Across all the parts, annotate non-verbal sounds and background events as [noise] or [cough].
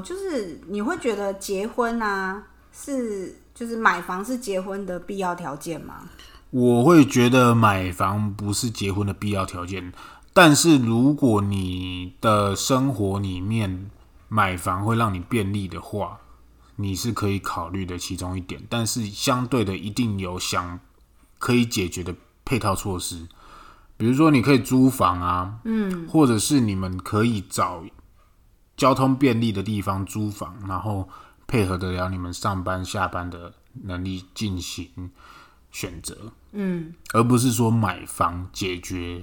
么就是你会觉得结婚啊是就是买房是结婚的必要条件吗？我会觉得买房不是结婚的必要条件，但是如果你的生活里面买房会让你便利的话，你是可以考虑的其中一点。但是相对的，一定有想可以解决的配套措施，比如说你可以租房啊，嗯，或者是你们可以找交通便利的地方租房，然后配合得了你们上班下班的能力进行选择，嗯，而不是说买房解决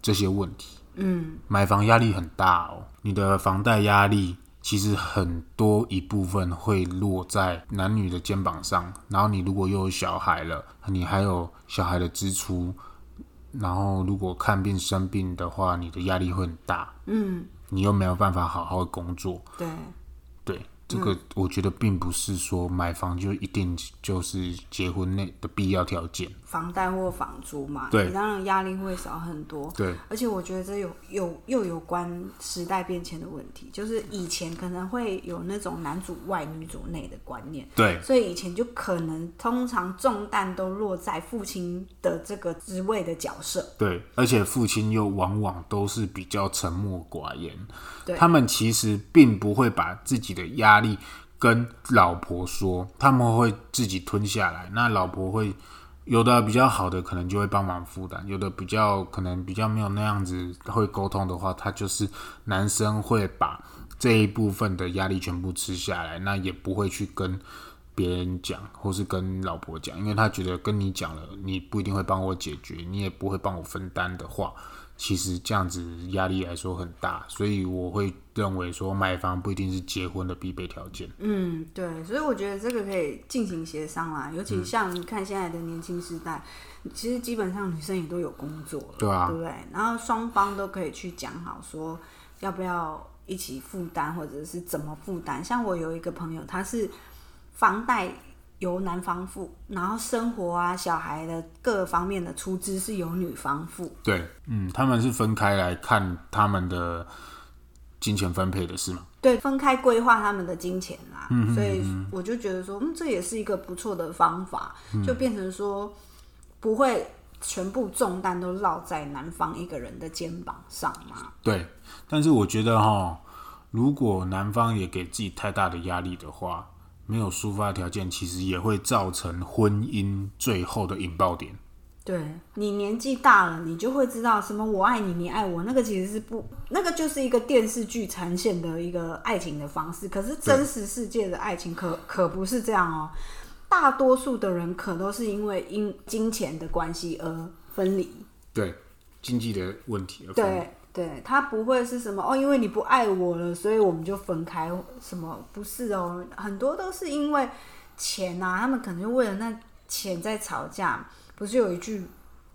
这些问题，嗯，买房压力很大哦，你的房贷压力其实很多一部分会落在男女的肩膀上，然后你如果又有小孩了，你还有小孩的支出，然后如果看病生病的话，你的压力会很大，嗯。你又没有办法好好工作，对，对，这个我觉得并不是说买房就一定就是结婚内的必要条件，房贷或房租嘛，对，你当然压力会少很多，对，而且我觉得这有有又有关时代变迁的问题，就是以前可能会有那种男主外女主内的观念，对，所以以前就可能通常重担都落在父亲的这个职位的角色，对，而且父亲又往往都是比较沉默寡言，对，他们其实并不会把自己的压力跟老婆说，他们会自己吞下来，那老婆会。有的比较好的，可能就会帮忙负担；有的比较可能比较没有那样子会沟通的话，他就是男生会把这一部分的压力全部吃下来，那也不会去跟别人讲，或是跟老婆讲，因为他觉得跟你讲了，你不一定会帮我解决，你也不会帮我分担的话。其实这样子压力来说很大，所以我会认为说买房不一定是结婚的必备条件。嗯，对，所以我觉得这个可以进行协商啦。尤其像你看现在的年轻时代，嗯，其实基本上女生也都有工作了，对啊，对不对？然后双方都可以去讲好说要不要一起负担，或者是怎么负担。像我有一个朋友，他是房贷。由男方付，然后生活啊、小孩的各方面的出资是由女方付。对，嗯，他们是分开来看他们的金钱分配的是吗？对，分开规划他们的金钱啦。嗯哼嗯哼，所以我就觉得说，嗯，这也是一个不错的方法，就变成说不会全部重担都落在男方一个人的肩膀上嘛。对，但是我觉得哈，如果男方也给自己太大的压力的话。没有抒发条件，其实也会造成婚姻最后的引爆点。对，你年纪大了，你就会知道什么“我爱你，你爱我”，那个其实是不，那个就是一个电视剧呈现的一个爱情的方式。可是真实世界的爱情可可不是这样哦。大多数的人可都是因为因金钱的关系而分离。对，经济的问题而分离。对。对，他不会是什么哦，因为你不爱我了，所以我们就分开。什么不是哦？很多都是因为钱呐、啊，他们可能就为了那钱在吵架。不是有一句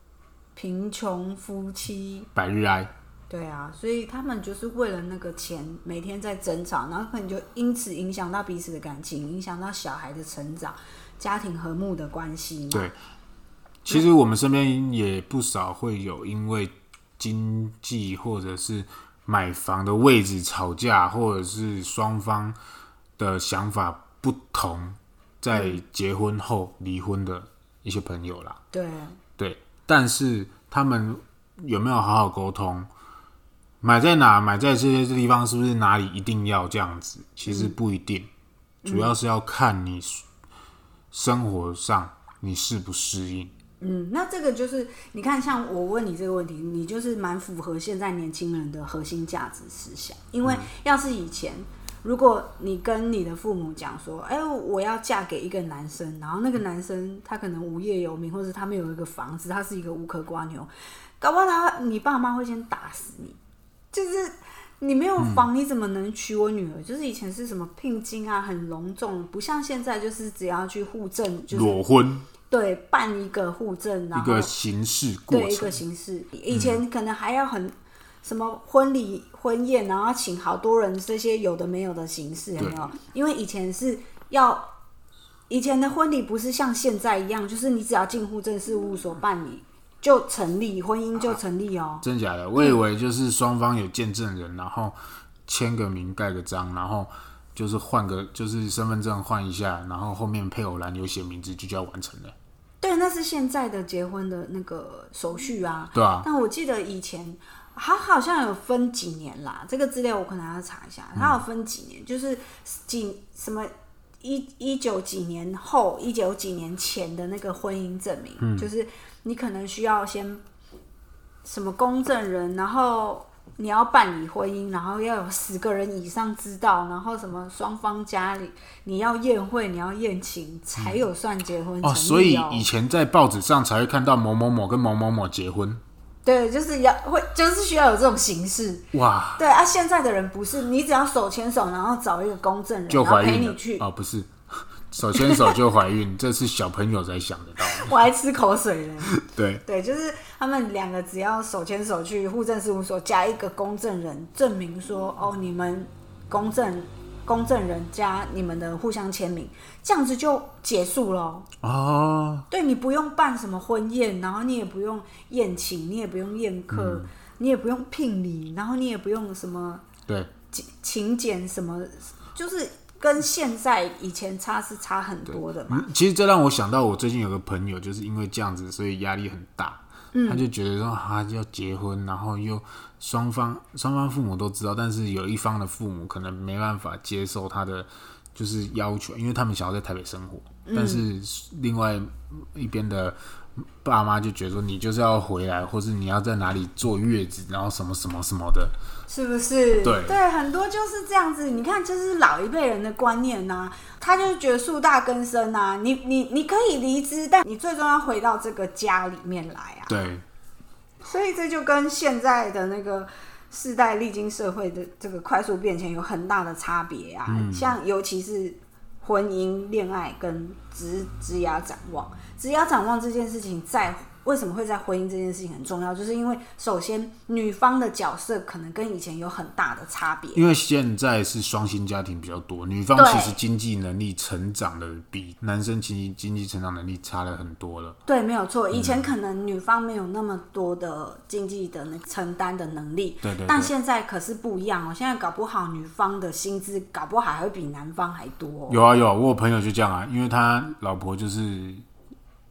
“贫穷夫妻百日哀”？对啊，所以他们就是为了那个钱，每天在争吵，然后可能就因此影响到彼此的感情，影响到小孩的成长，家庭和睦的关系。对，其实我们身边也不少会有因为。经济或者是买房的位置吵架，或者是双方的想法不同，在结婚后离婚的一些朋友啦。对对，但是他们有没有好好沟通？买在哪？买在这些地方是不是哪里一定要这样子？其实不一定，嗯、主要是要看你生活上你适不适应。嗯，那这个就是你看，像我问你这个问题，你就是蛮符合现在年轻人的核心价值思想。因为要是以前，如果你跟你的父母讲说，哎，我要嫁给一个男生，然后那个男生他可能无业游民，或者他没有一个房子，他是一个无壳瓜牛，搞不好他你爸妈会先打死你。就是你没有房，你怎么能娶我女儿？嗯、就是以前是什么聘金啊，很隆重，不像现在，就是只要去户政，就是裸婚。对，办一个户证，然后一个形式对，一个形式。以前可能还要很什么婚礼、婚宴，然后请好多人，这些有的没有的形式有没有？因为以前是要，以前的婚礼不是像现在一样，就是你只要进户政事务所办理就成立，婚姻就成立哦。真假的？我以为就是双方有见证人，然后签个名、盖个章，然后就是换个就是身份证换一下，然后后面配偶栏有写名字就叫完成了。对，那是现在的结婚的那个手续啊。对啊。但我记得以前，它好像有分几年啦。这个资料我可能要查一下。它有分几年，嗯、就是几什么一一九几年后，一九几年前的那个婚姻证明，嗯、就是你可能需要先什么公证人，然后。你要办理婚姻，然后要有十个人以上知道，然后什么双方家里你要宴会，你要宴请，才有算结婚、喔、哦。所以以前在报纸上才会看到某某某跟某某某结婚。对，就是要会，就是需要有这种形式。哇，对啊，现在的人不是，你只要手牵手，然后找一个公证人，就然后陪你去。哦，不是。手牵手就怀孕，这是小朋友才想得到。[laughs] 我还吃口水呢。对对，就是他们两个只要手牵手去户政事务所加一个公证人，证明说哦，你们公证公证人加你们的互相签名，这样子就结束了。哦，对，你不用办什么婚宴，然后你也不用宴请，你也不用宴客，嗯、你也不用聘礼，然后你也不用什么对请柬什么，就是。跟现在以前差是差很多的嘛。其实这让我想到，我最近有个朋友，就是因为这样子，所以压力很大。嗯，他就觉得说，他要结婚，然后又双方双方父母都知道，但是有一方的父母可能没办法接受他的就是要求，因为他们想要在台北生活，嗯、但是另外一边的。爸妈就觉得说，你就是要回来，或是你要在哪里坐月子，然后什么什么什么的，是不是？对对，很多就是这样子。你看，就是老一辈人的观念呐、啊，他就是觉得树大根深呐、啊。你你你可以离职，但你最终要回到这个家里面来啊。对。所以这就跟现在的那个世代历经社会的这个快速变迁有很大的差别啊。嗯、像尤其是婚姻、恋爱跟职职涯展望。职涯展望这件事情在，在为什么会在婚姻这件事情很重要？就是因为首先女方的角色可能跟以前有很大的差别。因为现在是双薪家庭比较多，女方其实经济能力成长的比男生经济经济成长能力差了很多了。对，没有错。以前可能女方没有那么多的经济的承担的能力。对，对对。但现在可是不一样哦，现在搞不好女方的薪资搞不好还会比男方还多。有啊有啊，我有朋友就这样啊，因为他老婆就是。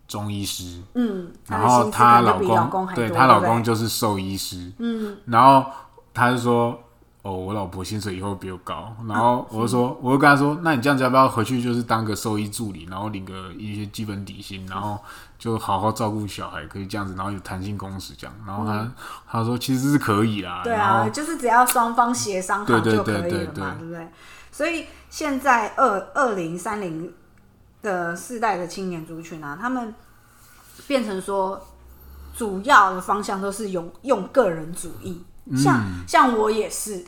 中医师，嗯，然后她老公，对她老公就是兽医师，嗯，然后她就说，哦，我老婆薪水以后比我高，然后我就说，啊、我就跟他说，那你这样子要不要回去就是当个兽医助理，然后领个一些基本底薪，然后就好好照顾小孩，可以这样子，然后有弹性工时这样，然后他、嗯、他说其实是可以啦，对啊，就是只要双方协商好就可以了嘛，对不对？所以现在二二零三零。的世代的青年族群啊，他们变成说，主要的方向都是用用个人主义，嗯、像像我也是，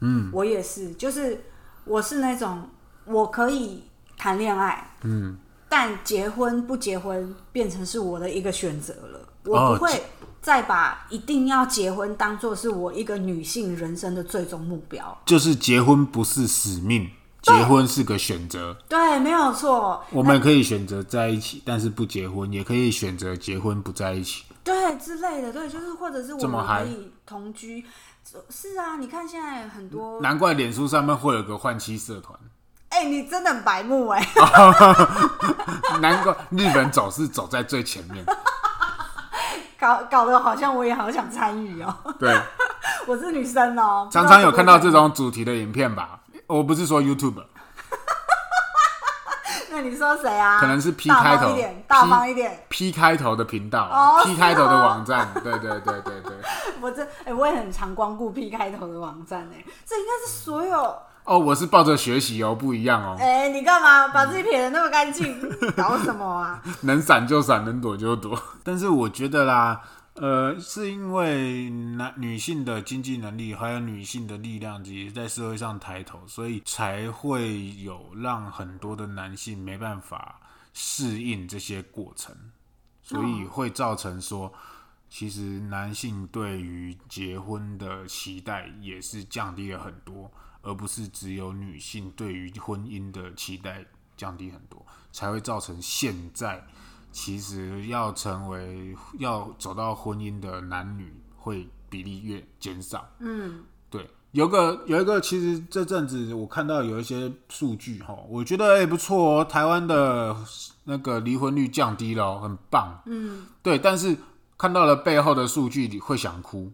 嗯，我也是，就是我是那种我可以谈恋爱，嗯，但结婚不结婚变成是我的一个选择了，我不会再把一定要结婚当做是我一个女性人生的最终目标，就是结婚不是使命。结婚是个选择，对，没有错。我们可以选择在一起，但是不结婚，也可以选择结婚不在一起，对之类的，对，就是或者是我们可以同居。是啊，你看现在很多，难怪脸书上面会有个换妻社团。哎、欸，你真的很白目哎！[laughs] 难怪日本总是走在最前面，[laughs] 搞搞得好像我也好想参与哦。对，[laughs] 我是女生哦，常常有看到这种主题的影片吧。我不是说 YouTube，[laughs] 那你说谁啊？可能是 P 开头，大方一点，P, 开头的频道、哦、，P 开头的网站，对对对对对。[laughs] 我这哎、欸，我也很常光顾 P 开头的网站哎，这应该是所有哦，我是抱着学习哦，不一样哦。哎、欸，你干嘛把自己撇的那么干净？[laughs] 搞什么啊？能闪就闪，能躲就躲。但是我觉得啦。呃，是因为男女性的经济能力还有女性的力量，也在社会上抬头，所以才会有让很多的男性没办法适应这些过程，所以会造成说，其实男性对于结婚的期待也是降低了很多，而不是只有女性对于婚姻的期待降低很多，才会造成现在。其实要成为要走到婚姻的男女会比例越减少，嗯，对，有个有一个，其实这阵子我看到有一些数据哈，我觉得也不错哦。台湾的那个离婚率降低了，很棒。嗯，对。但是看到了背后的数据，你会想哭。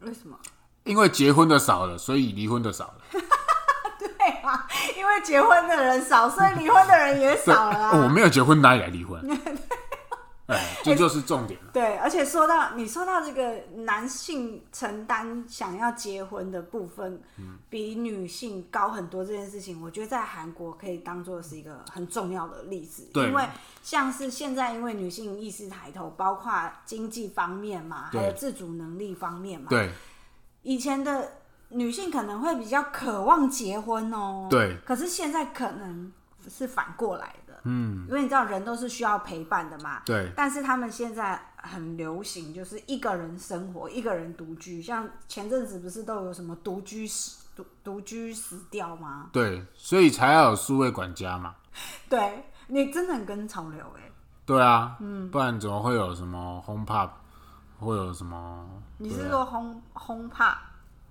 为什么？因为结婚的少了，所以离婚的少了。[laughs] 对啊，因为结婚的人少，所以离婚的人也少了、啊哦。我没有结婚，哪里来离婚？[laughs] 哎，这就是重点了。对，而且说到你说到这个男性承担想要结婚的部分，嗯比女性高很多这件事情，我觉得在韩国可以当做是一个很重要的例子。对，因为像是现在因为女性意识抬头，包括经济方面嘛，还有自主能力方面嘛。对。以前的女性可能会比较渴望结婚哦。对。可是现在可能是反过来的。嗯，因为你知道人都是需要陪伴的嘛，对。但是他们现在很流行，就是一个人生活，一个人独居。像前阵子不是都有什么独居死独独居死掉吗？对，所以才要有数位管家嘛。[laughs] 对，你真的很跟潮流哎。对啊，嗯，不然怎么会有什么 Home Pop，会有什么？你是说 Home Home Pop？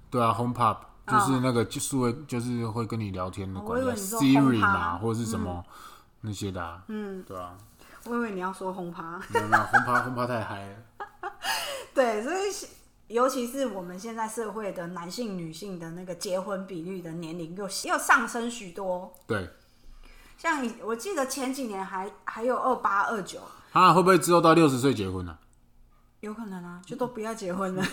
对啊，Home Pop 就是那个数位，就是会跟你聊天的管家，Siri 嘛，或者是什么。那些的、啊，嗯，对啊，我以为你要说轰趴，没有，轰趴轰趴太嗨了。[laughs] 对，所以尤其是我们现在社会的男性、女性的那个结婚比率的年龄又又上升许多。对，像我记得前几年还还有二八二九，啊，会不会之后到六十岁结婚呢、啊？有可能啊，就都不要结婚了。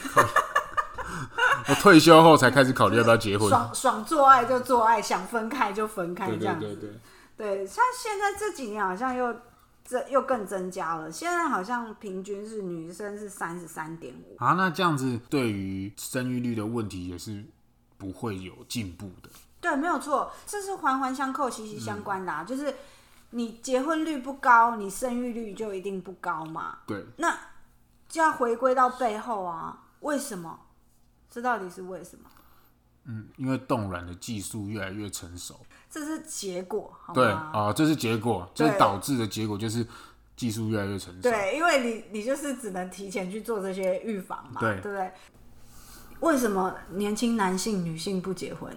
我 [laughs] 退休后才开始考虑要不要结婚，[laughs] 爽爽做爱就做爱，想分开就分开，这样对对对对。对，像现在这几年好像又增又更增加了，现在好像平均是女生是三十三点五啊，那这样子对于生育率的问题也是不会有进步的。对，没有错，这是环环相扣、息息相关的啊。嗯、就是你结婚率不高，你生育率就一定不高嘛。对，那就要回归到背后啊，为什么？这到底是为什么？嗯，因为冻卵的技术越来越成熟。这是结果，好对啊、哦，这是结果，这是导致的结果，就是技术越来越成熟。对，因为你你就是只能提前去做这些预防嘛，对，对不对？为什么年轻男性、女性不结婚？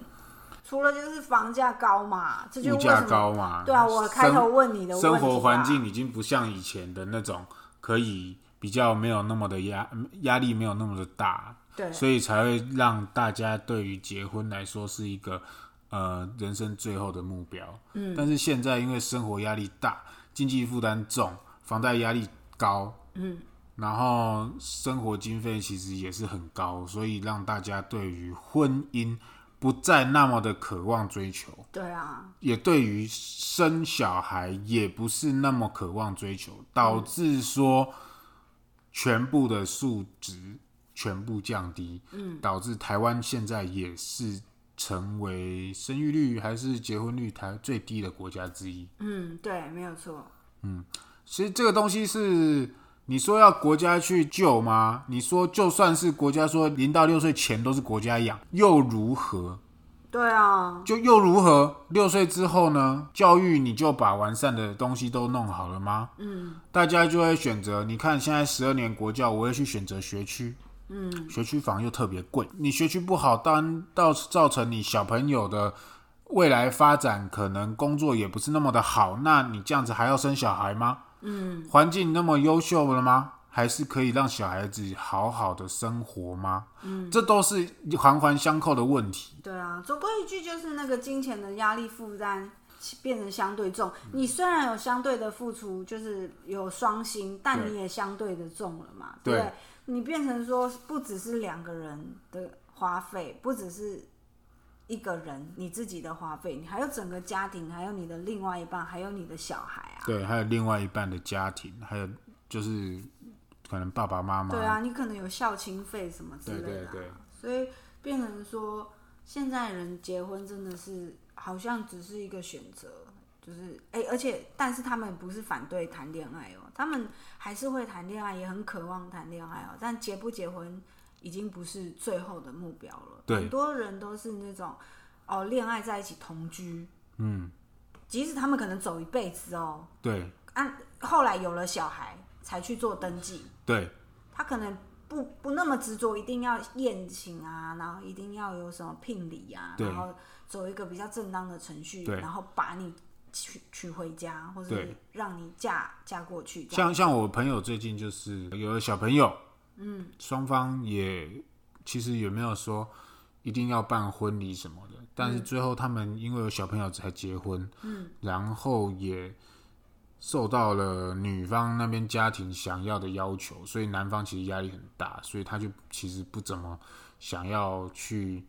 除了就是房价高嘛，这就物价高嘛。对啊，我开头问你的生活环境已经不像以前的那种，可以比较没有那么的压压力，没有那么的大，对，所以才会让大家对于结婚来说是一个。呃，人生最后的目标。嗯，但是现在因为生活压力大，经济负担重，房贷压力高，嗯，然后生活经费其实也是很高，所以让大家对于婚姻不再那么的渴望追求。对啊，也对于生小孩也不是那么渴望追求，导致说全部的数值全部降低。嗯，导致台湾现在也是。成为生育率还是结婚率台最低的国家之一。嗯，对，没有错。嗯，其实这个东西是你说要国家去救吗？你说就算是国家说零到六岁前都是国家养，又如何？对啊，就又如何？六岁之后呢？教育你就把完善的东西都弄好了吗？嗯，大家就会选择。你看现在十二年国教，我会去选择学区。嗯，学区房又特别贵，你学区不好，当然到造成你小朋友的未来发展可能工作也不是那么的好，那你这样子还要生小孩吗？嗯，环境那么优秀了吗？还是可以让小孩子好好的生活吗？嗯，这都是环环相扣的问题。对啊，总归一句就是那个金钱的压力负担变成相对重。你虽然有相对的付出，就是有双薪，但你也相对的重了嘛？对。对你变成说，不只是两个人的花费，不只是一个人你自己的花费，你还有整个家庭，还有你的另外一半，还有你的小孩啊。对，还有另外一半的家庭，还有就是可能爸爸妈妈。对啊，你可能有孝亲费什么之类的啊。对对对。所以变成说，现在人结婚真的是好像只是一个选择。就是哎、欸，而且但是他们不是反对谈恋爱哦，他们还是会谈恋爱，也很渴望谈恋爱哦。但结不结婚已经不是最后的目标了。对，很多人都是那种哦，恋爱在一起同居，嗯，即使他们可能走一辈子哦，对，按后来有了小孩才去做登记，对，他可能不不不那么执着，一定要宴请啊，然后一定要有什么聘礼啊，然后走一个比较正当的程序，然后把你娶娶回家，或者让你嫁嫁过去。像像我朋友最近就是有了小朋友，嗯，双方也其实也没有说一定要办婚礼什么的，但是最后他们因为有小朋友才结婚，嗯，然后也。受到了女方那边家庭想要的要求，所以男方其实压力很大，所以他就其实不怎么想要去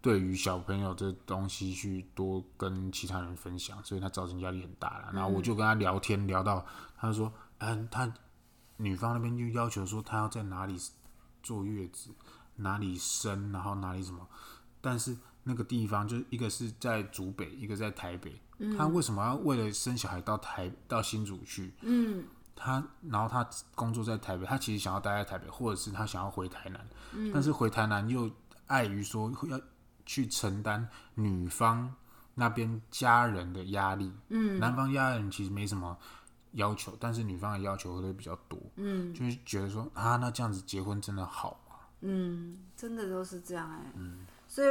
对于小朋友这东西去多跟其他人分享，所以他造成压力很大了。然后我就跟他聊天聊到，他说，嗯，他女方那边就要求说他要在哪里坐月子，哪里生，然后哪里什么，但是那个地方就是一个是在竹北，一个在台北。他为什么要为了生小孩到台到新竹去？嗯，他然后他工作在台北，他其实想要待在台北，或者是他想要回台南，嗯，但是回台南又碍于说要去承担女方那边家人的压力，嗯，男方家人其实没什么要求，但是女方的要求会比较多，嗯，就是觉得说啊，那这样子结婚真的好吗？嗯，真的都是这样哎、欸，嗯，所以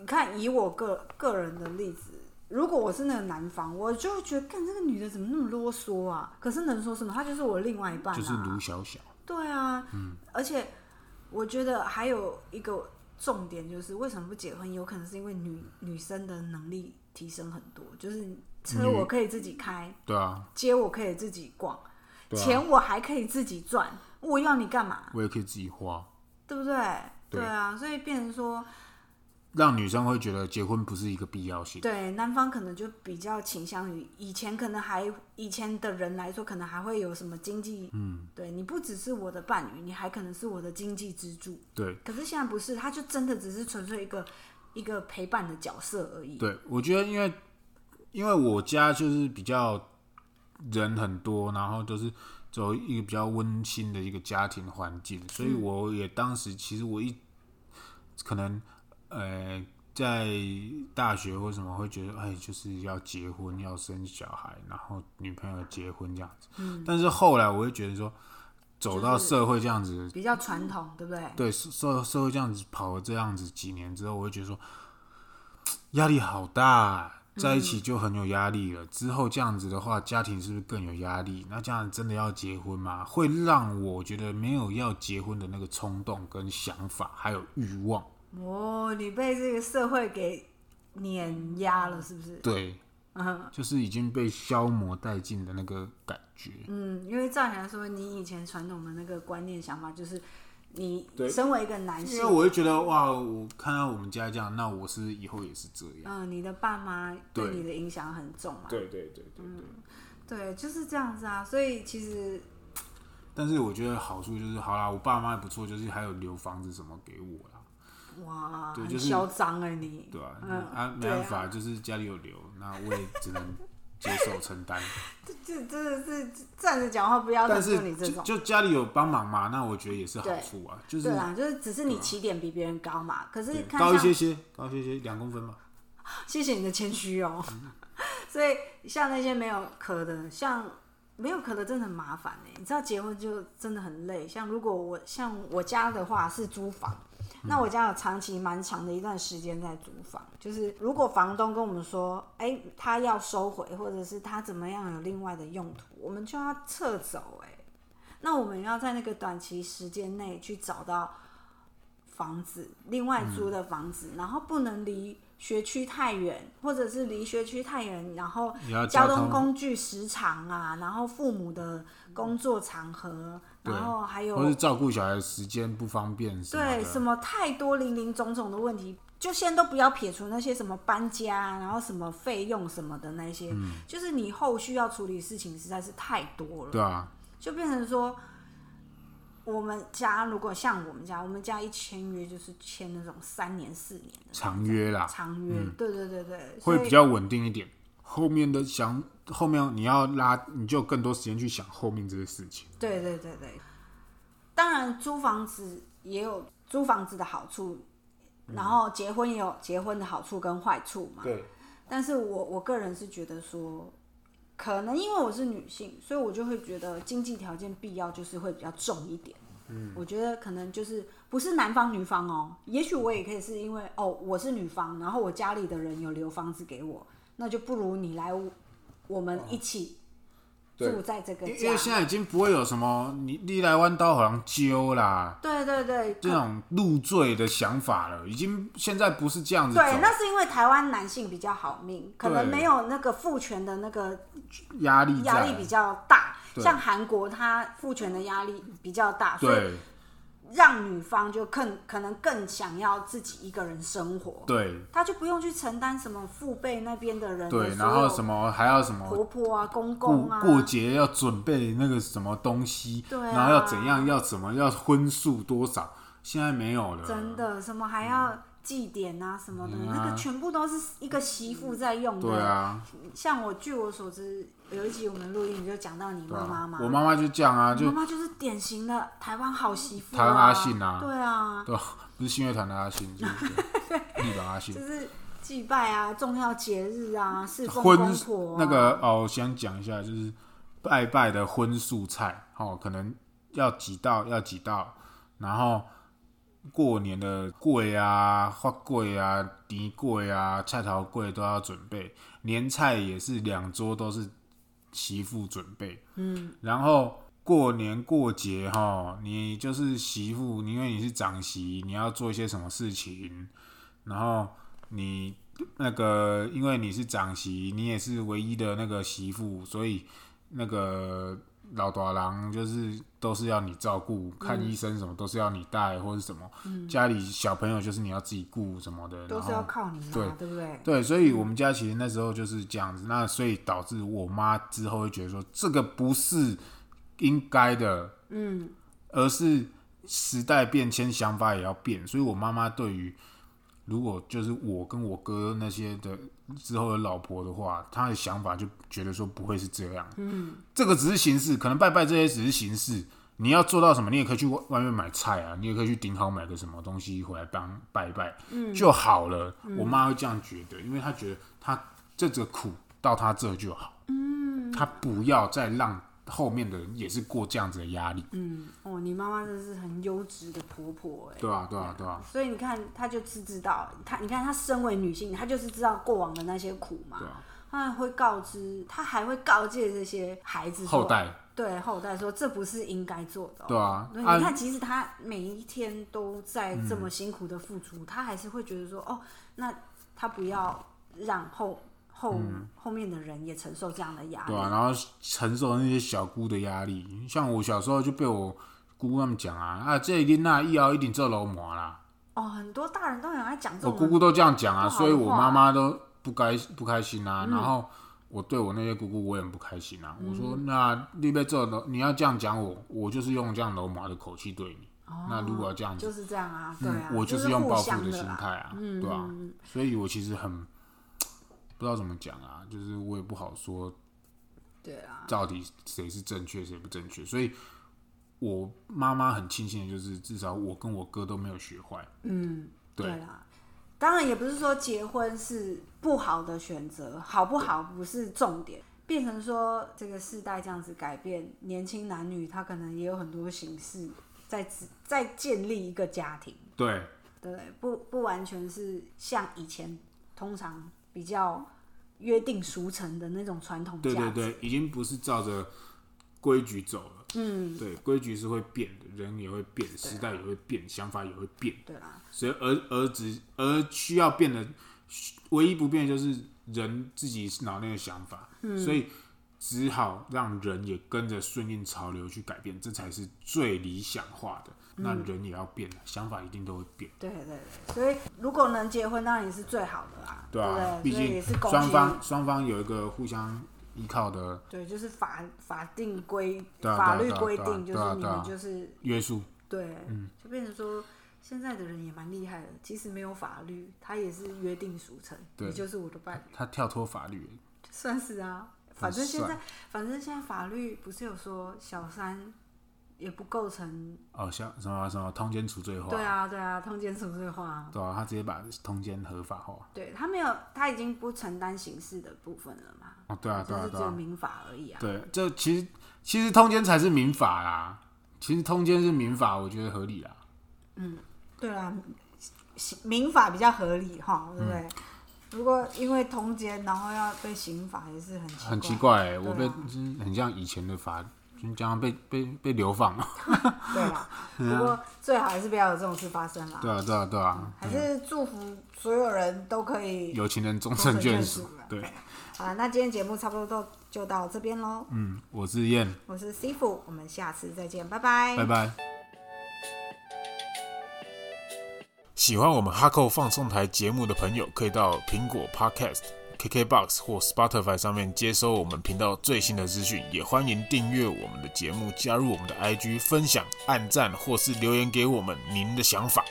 你看以我个个人的例子。如果我是那个男方，我就会觉得，干这个女的怎么那么啰嗦啊？可是能说什么？她就是我另外一半啊。就是卢小小。对啊，嗯。而且我觉得还有一个重点就是，为什么不结婚？有可能是因为女女生的能力提升很多，就是车我可以自己开，对啊，街我可以自己逛，钱我还可以自己赚，我要你干嘛？我也可以自己花，对不对？对啊，所以变成说。让女生会觉得结婚不是一个必要性。对，男方可能就比较倾向于以前可能还以前的人来说，可能还会有什么经济，嗯，对，你不只是我的伴侣，你还可能是我的经济支柱。对，可是现在不是，他就真的只是纯粹一个一个陪伴的角色而已。对，我觉得因为因为我家就是比较人很多，然后都是走一个比较温馨的一个家庭环境，所以我也当时其实我一可能。呃，在大学为什么会觉得哎，就是要结婚要生小孩，然后女朋友结婚这样子。嗯。但是后来我会觉得说，走到社会这样子，比较传统，对不对？对，社社会这样子跑了这样子几年之后，我会觉得说，压力好大，在一起就很有压力了。嗯。之后这样子的话，家庭是不是更有压力？那这样真的要结婚吗？会让我觉得没有要结婚的那个冲动跟想法，还有欲望。哦，你被这个社会给碾压了，是不是？对，嗯，就是已经被消磨殆尽的那个感觉。嗯，因为照你来说，你以前传统的那个观念想法，就是你身为一个男性，因为我就觉得哇，我看到我们家这样，那我是以后也是这样。嗯，你的爸妈对你的影响很重嘛？对对对对对，嗯，对，就是这样子啊。所以其实，但是我觉得好处就是，好啦，我爸妈也不错，就是还有留房子什么给我啦。哇，对就是、很嚣张哎，你对啊，嗯、啊，没办法，啊、就是家里有留，那我也只能接受承担。[laughs] 这这真的是站着讲话不腰疼，你这种就，就家里有帮忙嘛，那我觉得也是好处啊。就是对啊，就是只是你起点比别人高嘛，可是看高一些些，高一些些，两公分嘛。[laughs] 谢谢你的谦虚哦。[laughs] 所以像那些没有壳的，像没有壳的真的很麻烦哎，你知道结婚就真的很累。像如果我像我家的话是租房。那我家有长期蛮长的一段时间在租房，就是如果房东跟我们说，哎、欸，他要收回，或者是他怎么样有另外的用途，我们就要撤走、欸。哎，那我们要在那个短期时间内去找到房子，另外租的房子，嗯、然后不能离学区太远，或者是离学区太远，然后交通工具时长啊，然后父母的工作场合。然后还有，或是照顾小孩的时间不方便，对，什么太多零零总总的问题，就先都不要撇除那些什么搬家，然后什么费用什么的那些，嗯、就是你后续要处理事情实在是太多了，对啊，就变成说，我们家如果像我们家，我们家一签约就是签那种三年四年的长约啦，长约，嗯、对对对对，会比较稳定一点。后面的想后面你要拉，你就有更多时间去想后面这些事情。对对对对，当然租房子也有租房子的好处，嗯、然后结婚也有结婚的好处跟坏处嘛。对。但是我我个人是觉得说，可能因为我是女性，所以我就会觉得经济条件必要就是会比较重一点。嗯，我觉得可能就是不是男方女方哦，也许我也可以是因为哦，我是女方，然后我家里的人有留房子给我，那就不如你来我们一起。住在这个家，因为现在已经不会有什么你你来弯刀好像揪啦，对对对，这种入赘的想法了，已经现在不是这样子。对，那是因为台湾男性比较好命，可能没有那个父权的那个压力，压力比较大。像韩国，他父权的压力比较大，所以。让女方就更可能更想要自己一个人生活，对，她就不用去承担什么父辈那边的人的，对，然后什么还要什么婆婆啊、公公啊，过节要准备那个什么东西，对啊，然后要怎样，要怎么，要荤素多少，现在没有了，真的，什么还要。嗯祭典啊什么的，嗯啊，那个全部都是一个媳妇在用的。对啊，像我据我所知，有一集我们录音就讲到你妈妈嘛。我妈妈就这样啊，就妈妈就是典型的台湾好媳妇，啊。台湾阿信啊。对啊。对，不是新乐团的阿信，就是日本阿信。就是祭拜啊，重要节日啊，侍奉公婆，啊。那个哦，我先讲一下，就是拜拜的荤素菜哦，可能要几道，要几道，然后。过年的粿啊、花粿啊、甜粿啊、菜头粿都要准备，年菜也是两桌都是媳妇准备。嗯，然后过年过节哈，你就是媳妇，因为你是长媳，你要做一些什么事情，然后你那个因为你是长媳，你也是唯一的那个媳妇，所以那个。老大郎就是都是要你照顾，看医生什么都是要你带或者什么，嗯，家里小朋友就是你要自己顾什么的，都是要靠你，对对不对？对，所以我们家其实那时候就是这样子，那所以导致我妈之后会觉得说这个不是应该的，嗯，而是时代变迁，想法也要变，所以我妈妈对于。如果就是我跟我哥那些的之后的老婆的话，他的想法就觉得说不会是这样。嗯，这个只是形式，可能拜拜这些只是形式。你要做到什么，你也可以去外面买菜啊，你也可以去顶好买个什么东西回来帮拜拜，嗯，就好了。嗯，我妈会这样觉得，因为她觉得她这个苦到她这就好。嗯，她不要再让。后面的人也是过这样子的压力。嗯，哦，你妈妈真的是很优质的婆婆哎。对啊，对啊，对啊。所以你看，她就是知道，她你看她身为女性，她就是知道过往的那些苦嘛。对啊。她还会告知，她还会告诫这些孩子后代，对后代说这不是应该做的喔。对啊。你看，即使她每一天都在这么辛苦的付出，她还是会觉得说，哦，那她不要让后。后、嗯、后面的人也承受这样的压力，对啊，然后承受那些小姑的压力。像我小时候就被我姑姑他们讲啊，啊，这一定那一摇一定做老婆啦。哦，很多大人都很爱讲这种。我姑姑都这样讲啊，所以我妈妈都不开不开心啊。嗯、然后我对我那些姑姑，我也很不开心啊。嗯、我说，那你被这楼，你要这样讲我，我就是用这样楼麻的口气对你。哦、那如果要这样子，就是这样啊，对啊，嗯、我就是用报复的心态啊，对、啊？所以我其实很。不知道怎么讲啊，就是我也不好说，对啊，到底谁是正确，谁不正确？所以，我妈妈很庆幸的就是，至少我跟我哥都没有学坏。嗯，对啊，当然也不是说结婚是不好的选择，好不好不是重点，变成说这个世代这样子改变，年轻男女他可能也有很多形式在在建立一个家庭。对对，不不完全是像以前通常。比较约定俗成的那种传统，对对对，已经不是照着规矩走了。嗯，对，规矩是会变的，人也会变，时代也会变，想法也会变。对啊，所以而而只而需要变的，唯一不变的就是人自己脑内的想法。嗯，所以。只好让人也跟着顺应潮流去改变，这才是最理想化的。嗯、那人也要变，想法一定都会变。对对对，所以如果能结婚，当然也是最好的啦。对啊，毕竟双方双方有一个互相依靠的。对，就是法法定规法律规定，就是你们就是约束。对，嗯，就变成说现在的人也蛮厉害的，其实没有法律，他也是约定俗成。对，你就是我的伴侣。他跳脱法律，算是啊。反正现在，反正现在法律不是有说小三也不构成哦，像什么什么通奸除罪化？对啊，对啊，通奸除罪化。对啊，他直接把通奸合法化。对他没有，他已经不承担刑事的部分了嘛？哦，对啊，对啊，就是只有民法而已啊。对，这其实其实通奸才是民法啦。其实通奸是民法，我觉得合理啦。嗯，对啊，民法比较合理哈，对不对？嗯、如果因为通奸，然后要被刑法，也是很奇怪很奇怪、我被就是很像以前的法，就这样被被被流放了。[laughs] [laughs] 对啊，不过最好还是不要有这种事发生啦。对啊，对啊，对啊，还是祝福所有人都可以有情人终成眷属。对。[laughs] 好，那今天节目差不多都就到这边喽。嗯，我是燕，我是 C 傅，我们下次再见，拜拜，拜拜。喜欢我们哈扣放送台节目的朋友，可以到苹果 Podcast、KKBox 或 Spotify 上面接收我们频道最新的资讯。也欢迎订阅我们的节目，加入我们的 IG，分享、按赞或是留言给我们您的想法。